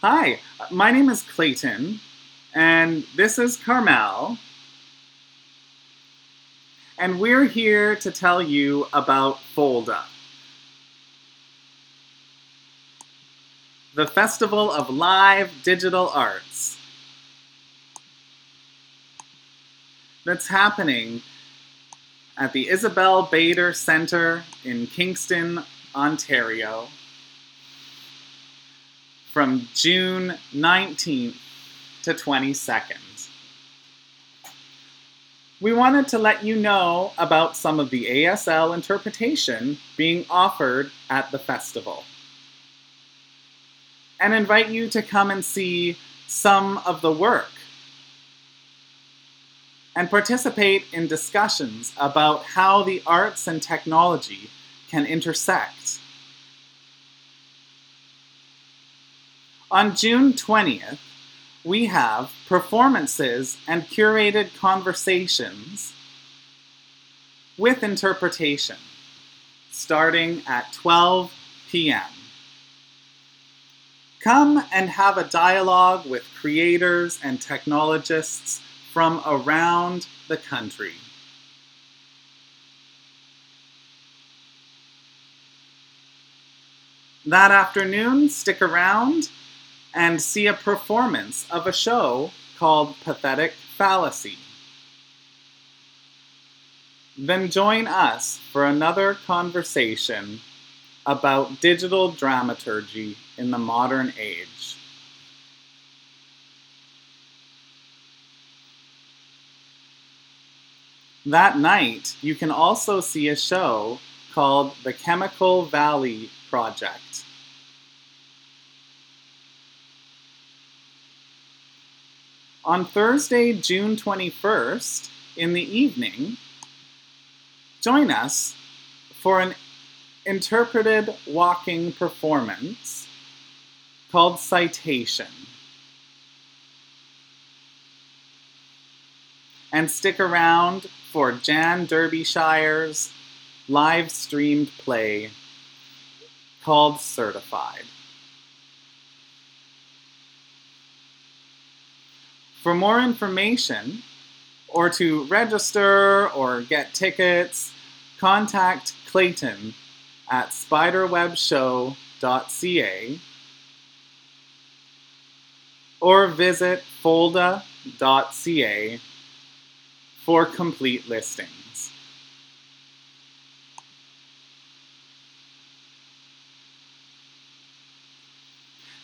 Hi, my name is Clayton, and this is Carmel. And we're here to tell you about Folda, the Festival of Live Digital Arts that's happening at the Isabel Bader Center in Kingston, Ontario from June 19th to 22nd. We wanted to let you know about some of the ASL interpretation being offered at the festival and invite you to come and see some of the work and participate in discussions about how the arts and technology can intersect On June 20th, we have performances and curated conversations with interpretation starting at 12 p.m. Come and have a dialogue with creators and technologists from around the country. That afternoon, stick around and see a performance of a show called Pathetic Fallacy. Then join us for another conversation about digital dramaturgy in the modern age. That night, you can also see a show called The Chemical Valley Project. On Thursday, June 21st, in the evening, join us for an interpreted walking performance called Citation. And stick around for Jan Derbyshire's live streamed play called Certified. For more information, or to register or get tickets, contact Clayton at spiderwebshow.ca or visit folda.ca for complete listings.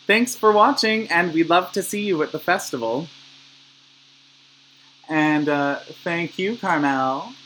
Thanks for watching, and we'd love to see you at the festival. And uh, thank you, Carmel.